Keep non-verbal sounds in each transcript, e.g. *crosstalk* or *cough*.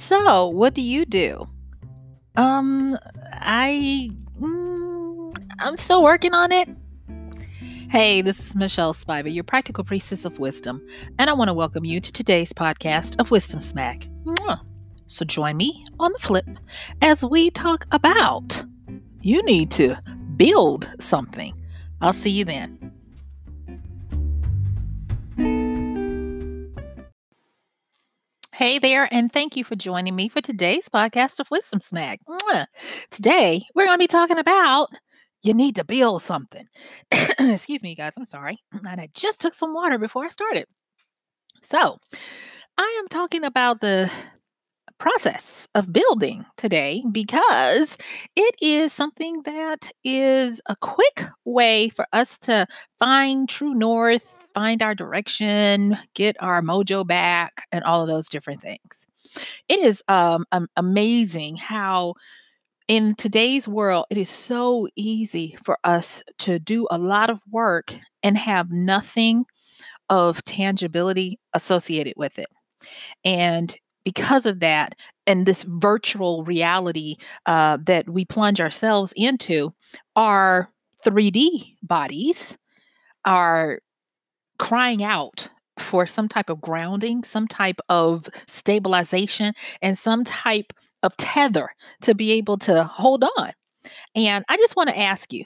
So, what do you do? Um, I. Mm, I'm still working on it. Hey, this is Michelle Spivey, your practical priestess of wisdom, and I want to welcome you to today's podcast of Wisdom Smack. Mwah. So join me on the flip as we talk about you need to build something. I'll see you then. Hey there, and thank you for joining me for today's podcast of Wisdom. Mwah. Today, we're going to be talking about you need to build something. *coughs* Excuse me, guys. I'm sorry. And I just took some water before I started. So, I am talking about the process of building today because it is something that is a quick way for us to find true north, find our direction, get our mojo back, and all of those different things. It is um, um amazing how in today's world, it is so easy for us to do a lot of work and have nothing of tangibility associated with it. And because of that, and this virtual reality uh, that we plunge ourselves into, our 3D bodies are crying out for some type of grounding, some type of stabilization, and some type of tether to be able to hold on. And I just want to ask you,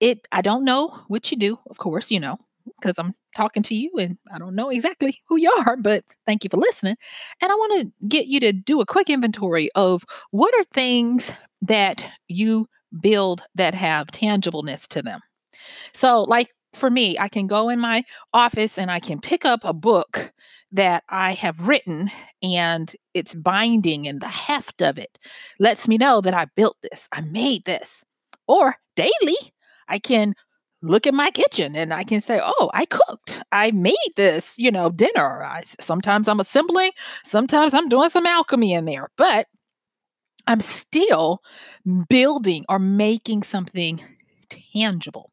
it I don't know what you do, of course, you know, because I'm talking to you and I don't know exactly who you are, but thank you for listening. And I want to get you to do a quick inventory of what are things that you build that have tangibleness to them. So, like for me, I can go in my office and I can pick up a book that I have written and it's binding and the heft of it lets me know that I built this, I made this. Or daily, I can look at my kitchen and I can say, "Oh, I cooked. I made this, you know, dinner." I, sometimes I'm assembling, sometimes I'm doing some alchemy in there, but I'm still building or making something tangible.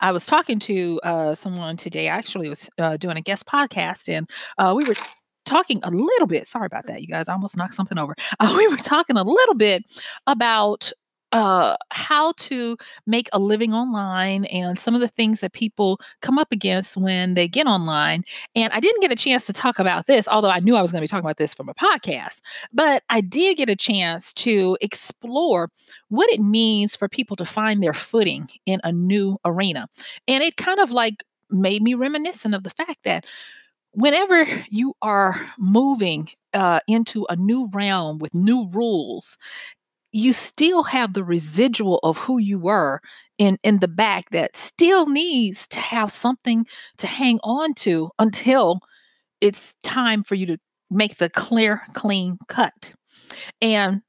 I was talking to uh, someone today. I actually was uh, doing a guest podcast, and uh, we were talking a little bit. Sorry about that, you guys. I almost knocked something over. *laughs* Uh, we were talking a little bit about uh, how to make a living online and some of the things that people come up against when they get online. And I didn't get a chance to talk about this, although I knew I was going to be talking about this from a podcast. But I did get a chance to explore what it means for people to find their footing in a new arena. And it kind of like made me reminiscent of the fact that whenever you are moving uh, into a new realm with new rules you still have the residual of who you were in in the back that still needs to have something to hang on to until it's time for you to make the clear clean cut. And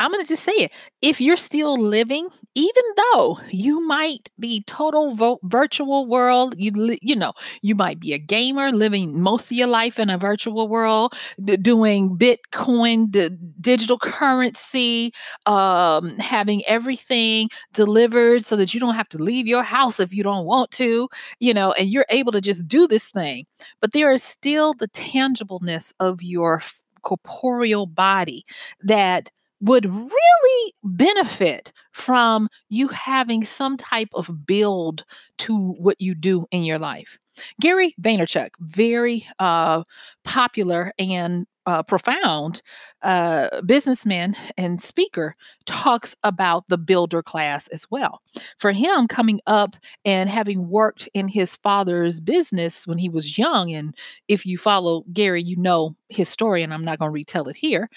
I'm going to just say it. If you're still living, even though you might be total vo- virtual world, you li- you know, you might be a gamer living most of your life in a virtual world, d- doing Bitcoin, d- digital currency, um, having everything delivered so that you don't have to leave your house if you don't want to, you know, and you're able to just do this thing. But there is still the tangibleness of your corporeal body that would really benefit from you having some type of build to what you do in your life. Gary Vaynerchuk, very uh, popular and uh, profound uh, businessman and speaker, talks about the builder class as well. For him, coming up and having worked in his father's business when he was young, and if you follow Gary, you know his story, and I'm not going to retell it here.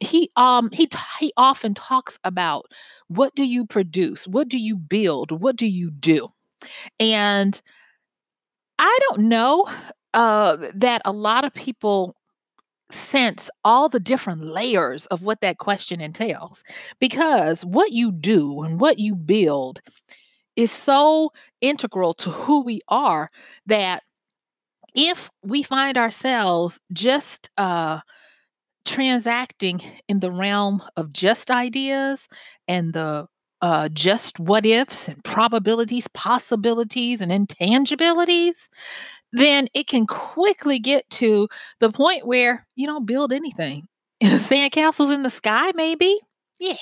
He um he t- he often talks about what do you produce, what do you build, what do you do, and I don't know uh, that a lot of people sense all the different layers of what that question entails because what you do and what you build is so integral to who we are that if we find ourselves just uh, transacting in the realm of just ideas and the uh, just what ifs and probabilities, possibilities, and intangibilities, then it can quickly get to the point where you don't build anything. *laughs* Sandcastles in the sky, maybe? Yeah.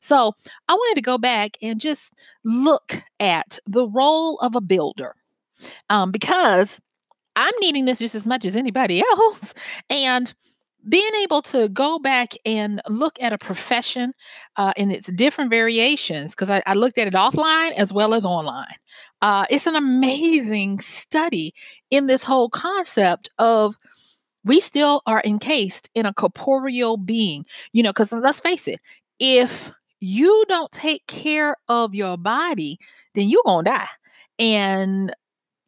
So I wanted to go back and just look at the role of a builder um, because I'm needing this just as much as anybody *laughs* else. And being able to go back and look at a profession uh, in its different variations, because I, I, looked at it offline as well as online, uh, it's an amazing study in this whole concept of we still are encased in a corporeal being, you know, because let's face it, if you don't take care of your body, then you're going to die. And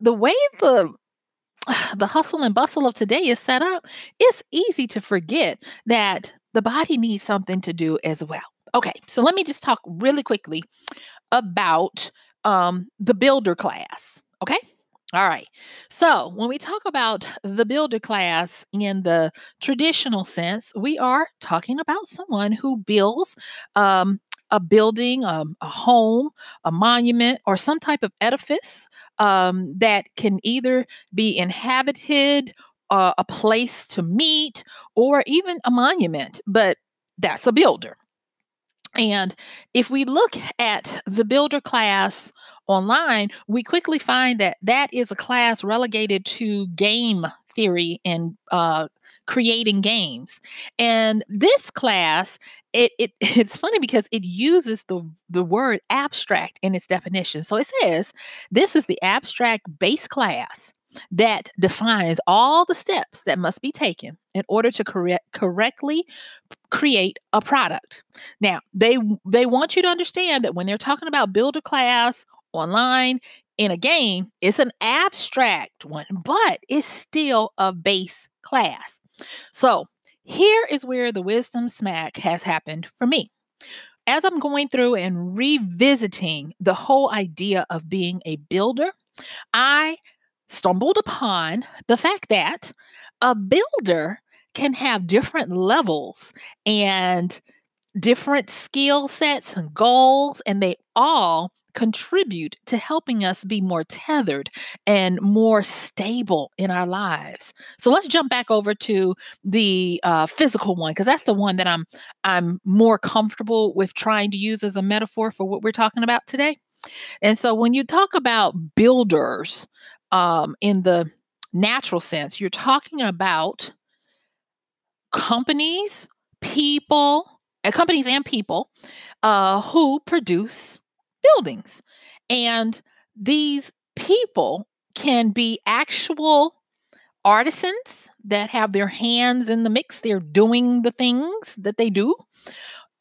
the way the *sighs* the hustle and bustle of today is set up, it's easy to forget that the body needs something to do as well. Okay, so let me just talk really quickly about um, the builder class. Okay. All right. So, when we talk about the builder class in the traditional sense, we are talking about someone who builds um, a building, um, a home, a monument, or some type of edifice um, that can either be inhabited, uh, a place to meet, or even a monument. But that's a builder. And if we look at the builder class online, we quickly find that that is a class relegated to game theory and uh, creating games. And this class, it, it *laughs* it's funny because it uses the the word abstract in its definition. So it says this is the abstract base class that defines all the steps that must be taken in order to correct, correctly create a product. Now, they they want you to understand that when they're talking about builder class online in a game, it's an abstract one, but it's still a base class. So, here is where the wisdom smack has happened for me. As I'm going through and revisiting the whole idea of being a builder, I stumbled upon the fact that a builder can have different levels and different skill sets and goals, and they all contribute to helping us be more tethered and more stable in our lives. So let's jump back over to the uh, physical one because that's the one that I'm I'm more comfortable with trying to use as a metaphor for what we're talking about today. And so when you talk about builders, um, in the natural sense, you're talking about companies, people, uh, companies and people uh, who produce buildings. And these people can be actual artisans that have their hands in the mix. They're doing the things that they do.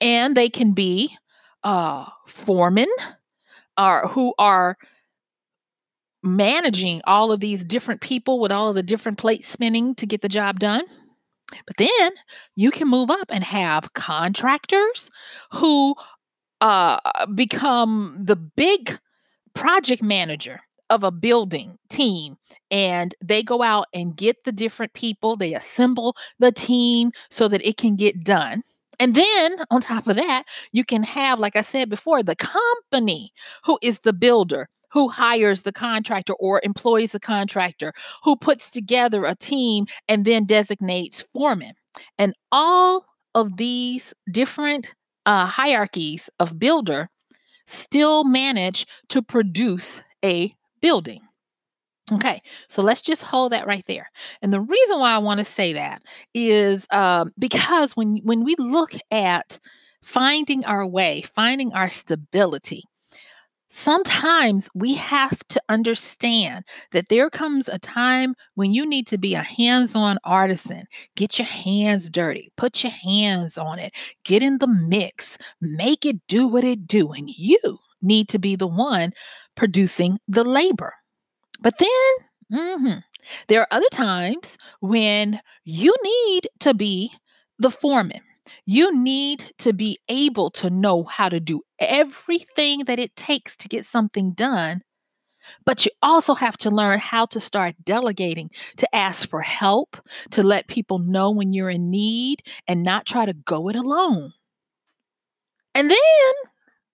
And they can be uh, foremen uh, who are managing all of these different people with all of the different plates spinning to get the job done. But then you can move up and have contractors who uh, become the big project manager of a building team and they go out and get the different people, they assemble the team so that it can get done. And then on top of that, you can have, like I said before, the company who is the builder who hires the contractor or employs the contractor, who puts together a team and then designates foremen. And all of these different uh, hierarchies of builder still manage to produce a building. Okay, so let's just hold that right there. And the reason why I want to say that is um, because when when we look at finding our way, finding our stability, sometimes we have to understand that there comes a time when you need to be a hands-on artisan. Get your hands dirty, put your hands on it, get in the mix, make it do what it do, and you need to be the one producing the labor. But then, mhm, there are other times when you need to be the foreman. You need to be able to know how to do everything that it takes to get something done. But you also have to learn how to start delegating, to ask for help, to let people know when you're in need, and not try to go it alone. And then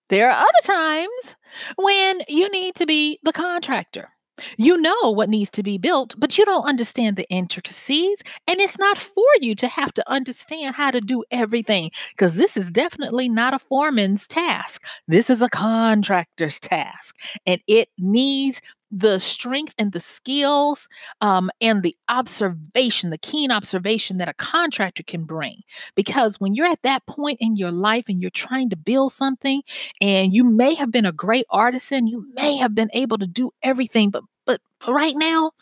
there are other times when you need to be the contractor. You know what needs to be built, but you don't understand the intricacies. And it's not for you to have to understand how to do everything because this is definitely not a foreman's task. This is a contractor's task. And it needs the strength and the skills um, and the observation, the keen observation that a contractor can bring. Because when you're at that point in your life and you're trying to build something, and you may have been a great artisan, you may have been able to do everything, but but right now,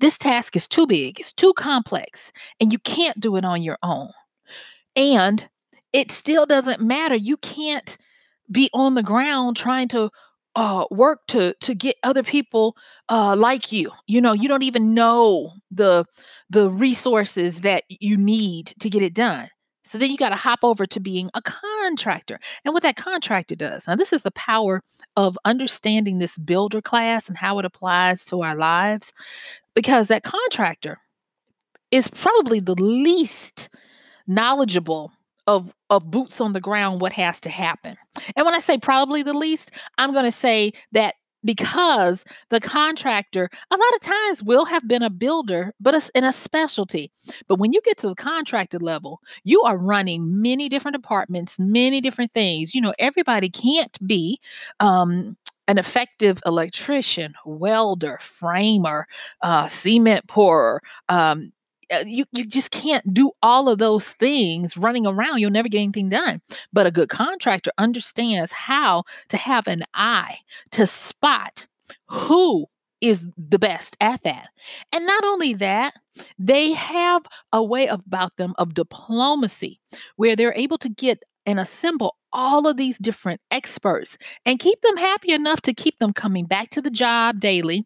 this task is too big, it's too complex, and you can't do it on your own. And it still doesn't matter. You can't be on the ground trying to uh, work to to get other people uh, like you. You know, you don't even know the the resources that you need to get it done. So then you got to hop over to being a contractor. And what that contractor does. Now, this is the power of understanding this builder class and how it applies to our lives, because that contractor is probably the least knowledgeable of of boots on the ground what has to happen. And when I say probably the least, I'm going to say that because the contractor a lot of times will have been a builder but it's in a specialty but when you get to the contractor level you are running many different departments many different things you know everybody can't be um, an effective electrician welder framer uh, cement pourer um, Uh, you you just can't do all of those things running around. You'll never get anything done. But a good contractor understands how to have an eye to spot who is the best at that. And not only that, they have a way about them of diplomacy where they're able to get and assemble all of these different experts and keep them happy enough to keep them coming back to the job daily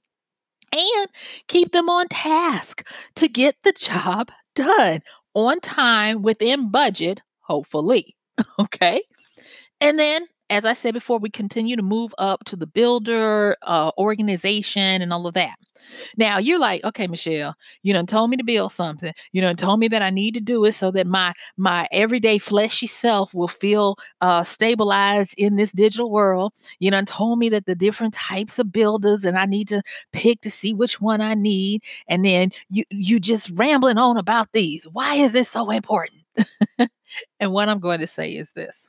and keep them on task to get the job done on time within budget, hopefully. *laughs* Okay. And then as I said before, we continue to move up to the builder uh, organization and all of that. Now you're like, okay, Michelle, you done told me to build something. You done told me that I need to do it so that my my everyday fleshy self will feel uh, stabilized in this digital world. You done told me that the different types of builders and I need to pick to see which one I need. And then you you just rambling on about these. Why is this so important? *laughs* and what I'm going to say is this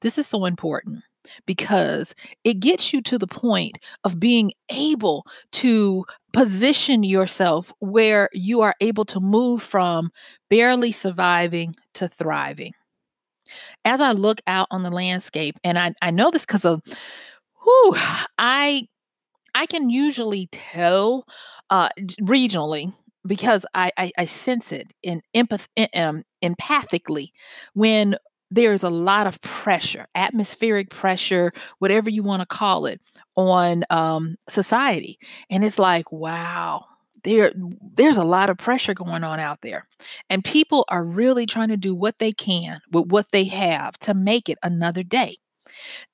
this is so important because it gets you to the point of being able to position yourself where you are able to move from barely surviving to thriving. As I look out on the landscape, and I, I know this because of who I I can usually tell uh, regionally because I, I, I sense it in empath, um, empathically when there's a lot of pressure, atmospheric pressure, whatever you want to call it, on um, society. And it's like, wow, there there's a lot of pressure going on out there. And people are really trying to do what they can with what they have to make it another day.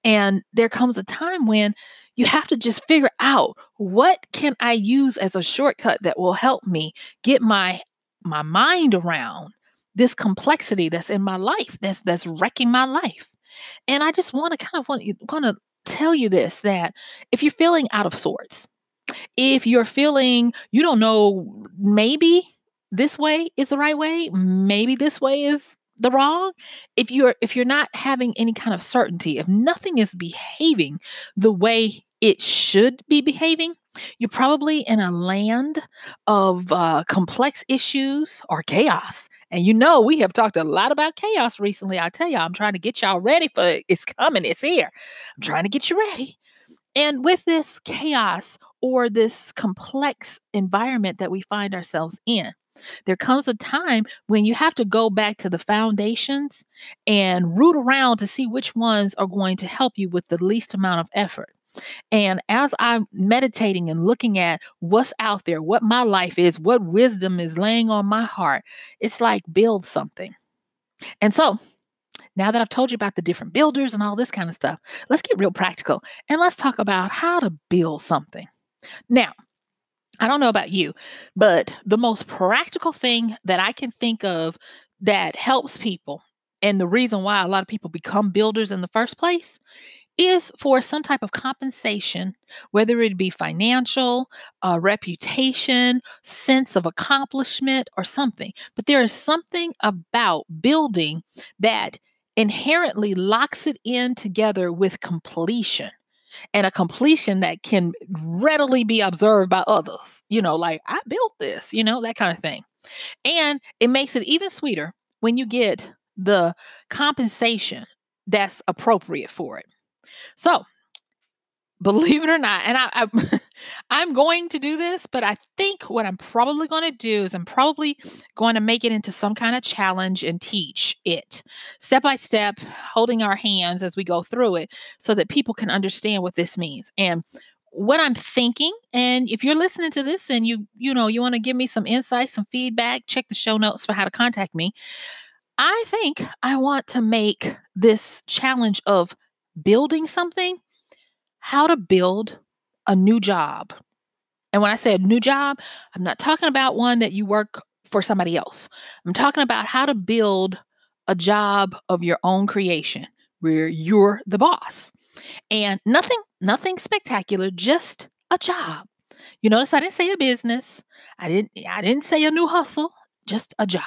And there comes a time when you have to just figure out what can I use as a shortcut that will help me get my my mind around this complexity that's in my life that's that's wrecking my life. And i just want to kind of want you want to tell you this that if you're feeling out of sorts if you're feeling you don't know maybe this way is the right way maybe this way is the wrong if you're if you're not having any kind of certainty if nothing is behaving the way it should be behaving you're probably in a land of uh, complex issues or chaos and you know we have talked a lot about chaos recently i tell you i'm trying to get y'all ready for it. it's coming it's here i'm trying to get you ready and with this chaos or this complex environment that we find ourselves in there comes a time when you have to go back to the foundations and root around to see which ones are going to help you with the least amount of effort. And as I'm meditating and looking at what's out there, what my life is, what wisdom is laying on my heart, it's like build something. And so, now that I've told you about the different builders and all this kind of stuff, let's get real practical and let's talk about how to build something. Now, I don't know about you, but the most practical thing that I can think of that helps people, and the reason why a lot of people become builders in the first place, is for some type of compensation, whether it be financial, uh, reputation, sense of accomplishment, or something. But there is something about building that inherently locks it in together with completion and a completion that can readily be observed by others. You know, like I built this, you know, that kind of thing. And it makes it even sweeter when you get the compensation that's appropriate for it. So, believe it or not and I, I *laughs* i'm going to do this but i think what i'm probably going to do is i'm probably going to make it into some kind of challenge and teach it step by step holding our hands as we go through it so that people can understand what this means. And what i'm thinking and if you're listening to this and you you know you want to give me some insight some feedback check the show notes for how to contact me. I think i want to make this challenge of building something how to build a new job. And when I say a new job, I'm not talking about one that you work for somebody else. I'm talking about how to build a job of your own creation where you're the boss. And nothing nothing spectacular, just a job. You notice I didn't say a business. I didn't I didn't say a new hustle, just a job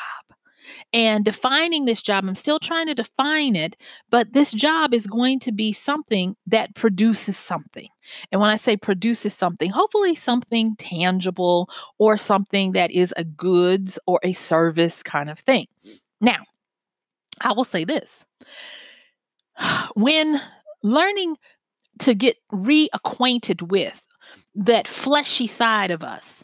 and defining this job. I'm still trying to define it, but this job is going to be something that produces something. And when I say produces something, hopefully something tangible or something that is a goods or a service kind of thing. Now, I will say this *sighs* when learning to get reacquainted with that fleshy side of us,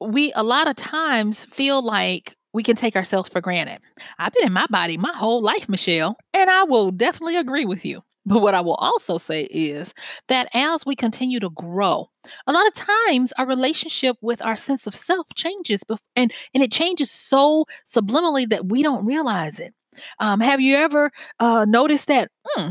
we a lot of times feel like we can take ourselves for granted. I've been in my body my whole life, Michelle, and I will definitely agree with you. But what I will also say is that as we continue to grow, a lot of times our relationship with our sense of self changes, and, and it changes so subliminally that we don't realize it. Um, have you ever uh, noticed that hmm,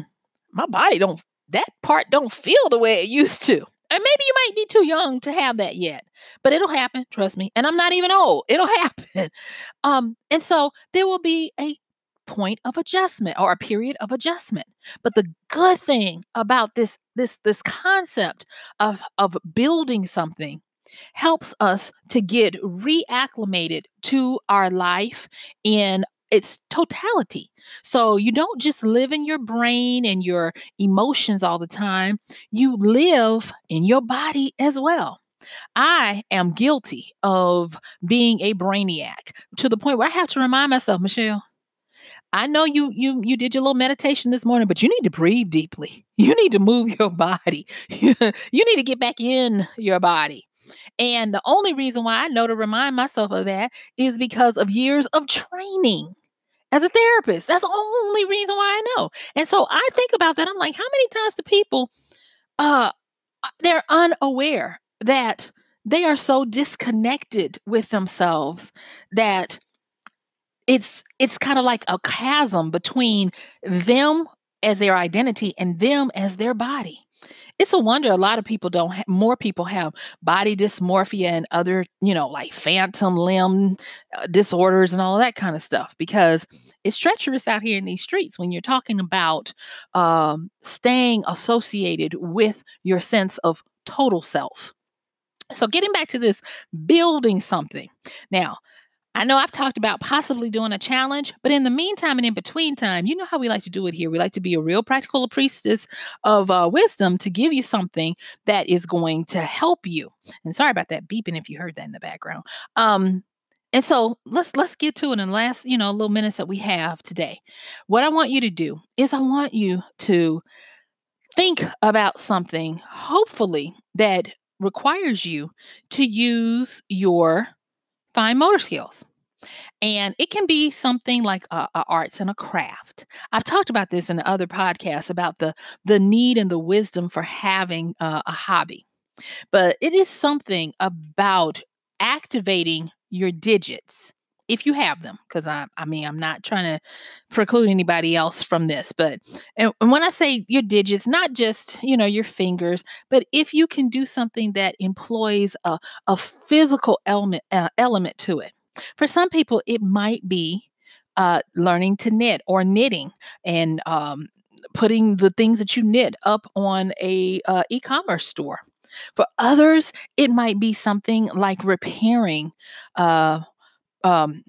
my body don't that part don't feel the way it used to? And maybe you might be too young to have that yet, but it'll happen. Trust me. And I'm not even old. It'll *laughs* happen. Um, and so there will be a point of adjustment or a period of adjustment. But the good thing about this this this concept of of building something helps us to get reacclimated to our life in its totality. So you don't just live in your brain and your emotions all the time, you live in your body as well. I am guilty of being a brainiac to the point where I have to remind myself, Michelle, I know you you you did your little meditation this morning, but you need to breathe deeply. *laughs* You need to move your body. *laughs* you need to get back in your body. And the only reason why I know to remind myself of that is because of years of training as a therapist. That's the only reason why I know. And so I think about that. I'm like, how many times do people uh, uh they're unaware that they are so disconnected with themselves that it's it's kind of like a chasm between them as their identity and them as their body it's a wonder a lot of people don't ha- more people have body dysmorphia and other you know like phantom limb uh, disorders and all that kind of stuff because it's treacherous out here in these streets when you're talking about um, staying associated with your sense of total self. So getting back to this building something. Now I know I've talked about possibly doing a challenge, but in the meantime and in between time, you know how we like to do it here. We like to be a real practical priestess of uh, wisdom to give you something that is going to help you. And sorry about that beeping if you heard that in the background. Um, and so let's let's get to it in the last, you know, little minutes that we have today. What I want you to do is I want you to think about something, hopefully, that requires you to use your fine motor skills. And it can be something like a, a arts and a craft. I've talked about this in other podcasts about the the need and the wisdom for having uh, a hobby. But it is something about activating your digits if you have them because I, I mean i'm not trying to preclude anybody else from this but and, and when i say your digits not just you know your fingers but if you can do something that employs a, a physical element uh, element to it for some people it might be uh, learning to knit or knitting and um, putting the things that you knit up on a uh, e-commerce store for others it might be something like repairing uh, um,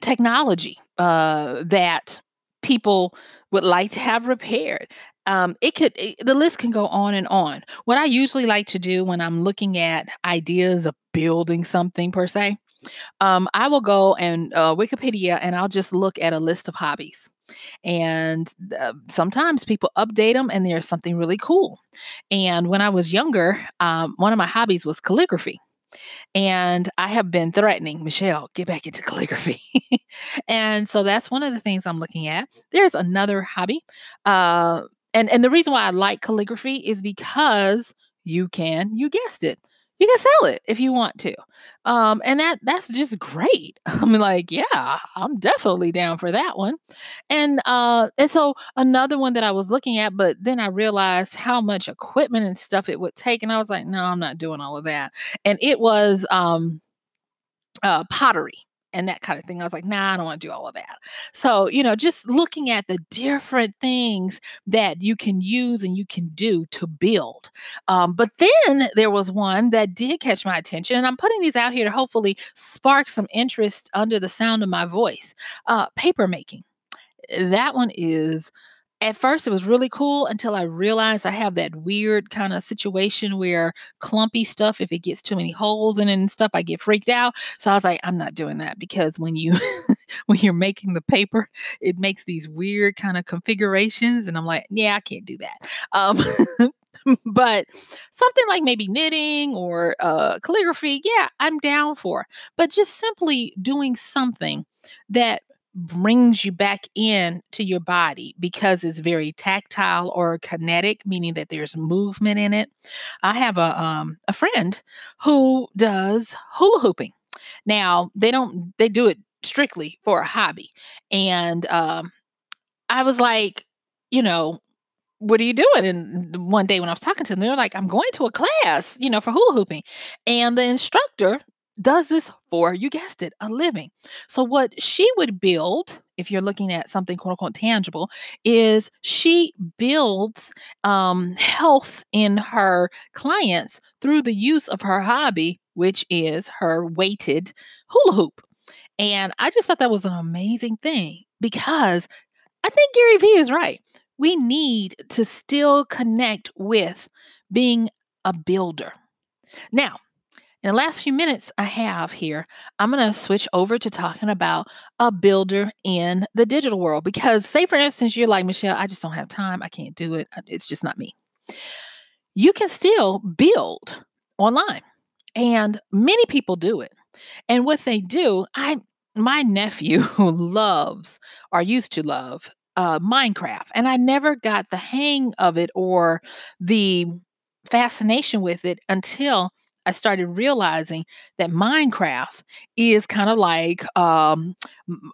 technology uh, that people would like to have repaired. Um, it could it, the list can go on and on. What I usually like to do when I'm looking at ideas of building something per se, um, I will go and uh, Wikipedia and I'll just look at a list of hobbies. And uh, sometimes people update them and there's something really cool. And when I was younger, um, one of my hobbies was calligraphy. And I have been threatening Michelle, get back into calligraphy. *laughs* and so that's one of the things I'm looking at. There's another hobby. Uh, and, and the reason why I like calligraphy is because you can, you guessed it, you can sell it if you want to um and that that's just great. *laughs* I'm like yeah i'm definitely down for that one. And uh and so another one that i was looking at but then i realized how much equipment and stuff it would take and i was like no i'm not doing all of that. And it was um uh pottery and that kind of thing. I was like, nah, I don't want to do all of that. So, you know, just looking at the different things that you can use and you can do to build. Um, but then there was one that did catch my attention, and I'm putting these out here to hopefully spark some interest under the sound of my voice. Uh, paper making. That one is at first it was really cool until I realized I have that weird kind of situation where clumpy stuff, if it gets too many holes in it and stuff, I get freaked out. So I was like, I'm not doing that because when you *laughs* when you're making the paper, it makes these weird kind of configurations. And I'm like, yeah, I can't do that. Um *laughs* but something like maybe knitting or uh, calligraphy, yeah, I'm down for. But just simply doing something that brings you back in to your body because it's very tactile or kinetic meaning that there's movement in it i have a um a friend who does hula hooping now they don't they do it strictly for a hobby and um i was like you know what are you doing? And one day when I was talking to them, they were like, I'm going to a class, you know, for hula hooping. And the instructor does this for, you guessed it, a living. So, what she would build, if you're looking at something quote unquote tangible, is she builds um, health in her clients through the use of her hobby, which is her weighted hula hoop. And I just thought that was an amazing thing because I think Gary Vee is right. We need to still connect with being a builder. Now, in the last few minutes I have here, I'm going to switch over to talking about a builder in the digital world. Because, say, for instance, you're like, Michelle, I just don't have time. I can't do it. It's just not me. You can still build online, and many people do it. And what they do, I my nephew *laughs* loves or used to love uh, Minecraft, and I never got the hang of it or the fascination with it until I started realizing that Minecraft is kind of like um,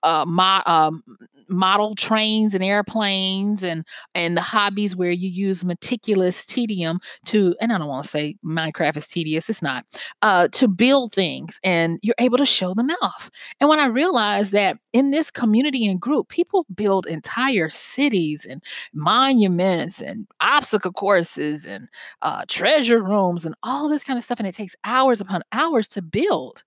uh, my, um, model trains and airplanes and and the hobbies where you use meticulous tedium to and I don't want to say Minecraft is tedious it's not uh to build things and you're able to show them off. And when I realized that in this community and group people build entire cities and monuments and obstacle courses and uh, treasure rooms and all this kind of stuff and it takes hours upon hours to build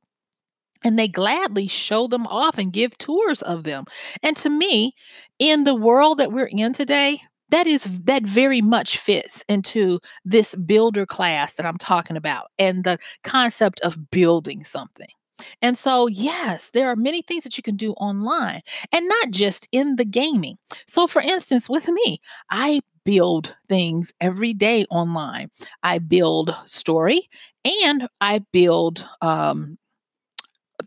and they gladly show them off and give tours of them. And to me, in the world that we're in today, that is that very much fits into this builder class that I'm talking about and the concept of building something. And so, yes, there are many things that you can do online and not just in the gaming. So, for instance, with me, I build things every day online. I build story and I build um,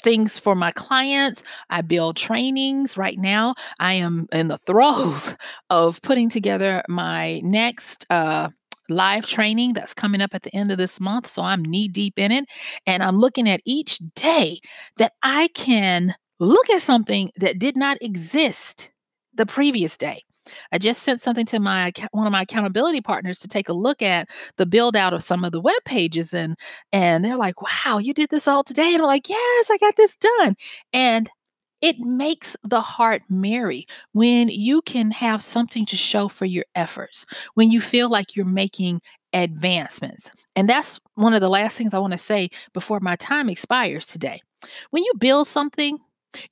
things for my clients. I build trainings right now. I am in the throes *laughs* of putting together my next uh, live training that's coming up at the end of this month. So I'm knee deep in it. And I'm looking at each day that I can look at something that did not exist the previous day. I just sent something to my one of my accountability partners to take a look at the build out of some of the web pages and and they're like, "Wow, you did this all today." And I'm like, "Yes, I got this done." And it makes the heart merry when you can have something to show for your efforts, when you feel like you're making advancements. And that's one of the last things I want to say before my time expires today. When you build something,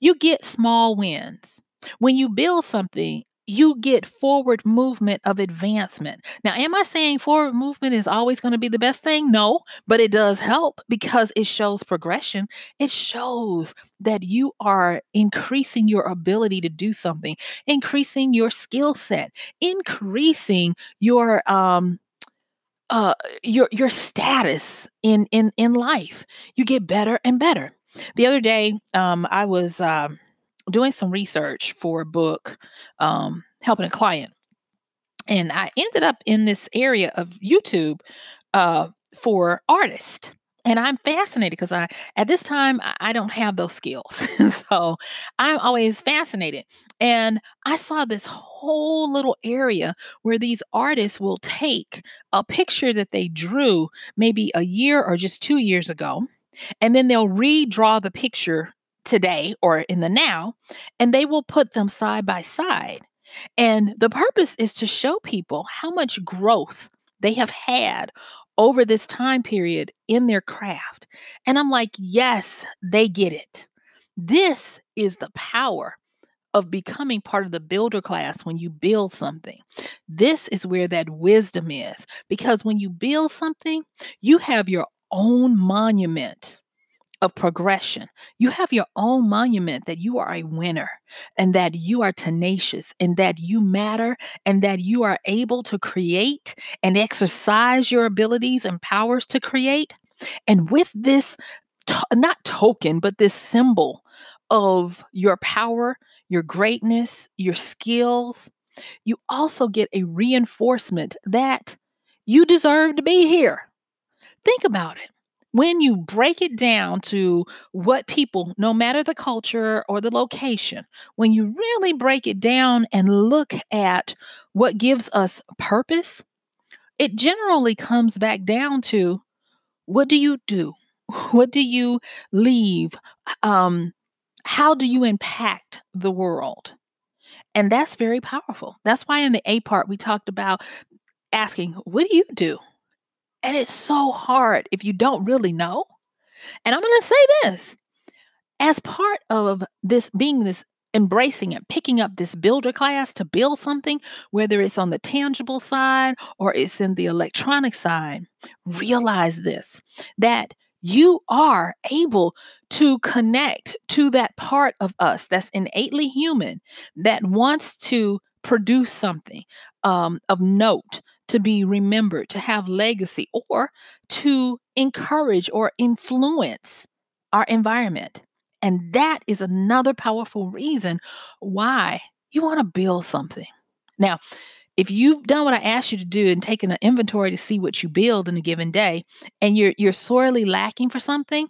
you get small wins. When you build something, you get forward movement of advancement. Now, am I saying forward movement is always going to be the best thing? No, but it does help because it shows progression. It shows that you are increasing your ability to do something, increasing your skill set, increasing your um uh your your status in in in life. You get better and better. The other day, um, I was um doing some research for a book, um, helping a client. And I ended up in this area of YouTube uh, for artists. And I'm fascinated because I, at this time, I don't have those skills. *laughs* so I'm always fascinated. And I saw this whole little area where these artists will take a picture that they drew maybe a year or just two years ago, and then they'll redraw the picture today or in the now, and they will put them side by side. And the purpose is to show people how much growth they have had over this time period in their craft. And I'm like, yes, they get it. This is the power of becoming part of the builder class when you build something. This is where that wisdom is because when you build something, you have your own monument of progression. You have your own monument that you are a winner and that you are tenacious and that you matter and that you are able to create and exercise your abilities and powers to create. And with this, not token, but this symbol of your power, your greatness, your skills, you also get a reinforcement that you deserve to be here. Think about it when you break it down to what people, no matter the culture or the location, when you really break it down and look at what gives us purpose, it generally comes back down to what do you do? *laughs* What do you leave? Um, how do you impact the world? And that's very powerful. That's why in the A part we talked about asking, What do you do? And it's so hard if you don't really know. And I'm going to say this as part of this being this embracing and picking up this builder class to build something, whether it's on the tangible side or it's in the electronic side, realize this that you are able to connect to that part of us that's innately human that wants to produce something um, of note to be remembered, to have legacy, or to encourage or influence our environment. And that is another powerful reason why you want to build something. Now, if you've done what I asked you to do and taken an inventory to see what you build in a given day and you're you're sorely lacking for something,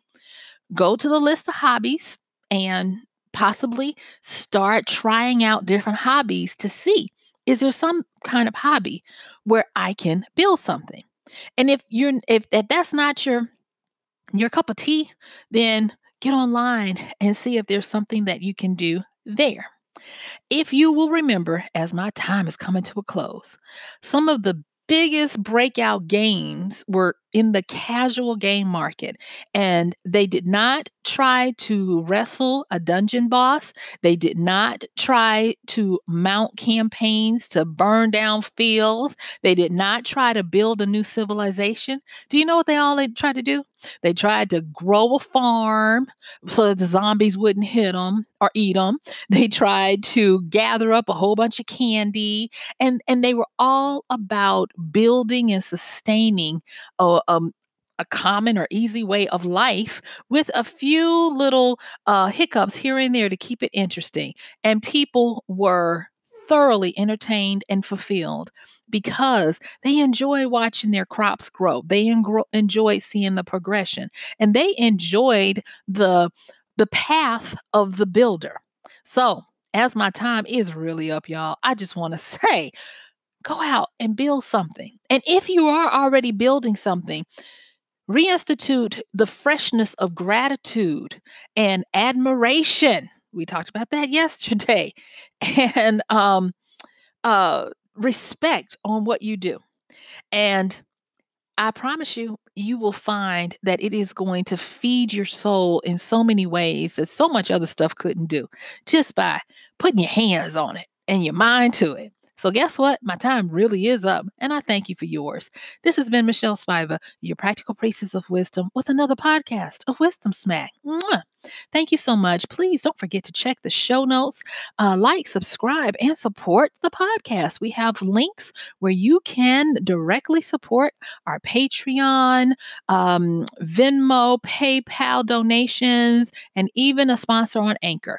go to the list of hobbies and possibly start trying out different hobbies to see is there some kind of hobby where I can build something? And if you're if, if that's not your your cup of tea, then get online and see if there's something that you can do there. If you will remember, as my time is coming to a close, some of the biggest breakout games were in the casual game market and they did not try to wrestle a dungeon boss. They did not try to mount campaigns to burn down fields. They did not try to build a new civilization. Do you know what they all they tried to do? They tried to grow a farm so that the zombies wouldn't hit them or eat them. *laughs* They tried to gather up a whole bunch of candy, and and they were all about building and sustaining a, um, a common or easy way of life with a few little uh, hiccups here and there to keep it interesting. And people were thoroughly entertained and fulfilled because they enjoyed watching their crops grow. They engro- enjoyed seeing the progression and they enjoyed the the path of the builder. So, as my time is really up, y'all, I just want to *laughs* say go out and build something. And if you are already building something, reinstitute the freshness of gratitude and admiration. We talked about that *laughs* yesterday. And um, uh, respect on what you do. And I promise you, you will find that it is going to feed your soul in so many ways that so much other stuff couldn't do just by putting your hands on it and your mind to it. So, guess what? My time really is up, and I thank you for yours. This has been Michelle Spiva, your practical priestess of wisdom, with another podcast of Wisdom Smack. Mwah. Thank you so much. Please don't forget to check the show notes, uh, like, subscribe, and support the podcast. We have links where you can directly support our Patreon, um, Venmo, PayPal donations, and even a sponsor on Anchor.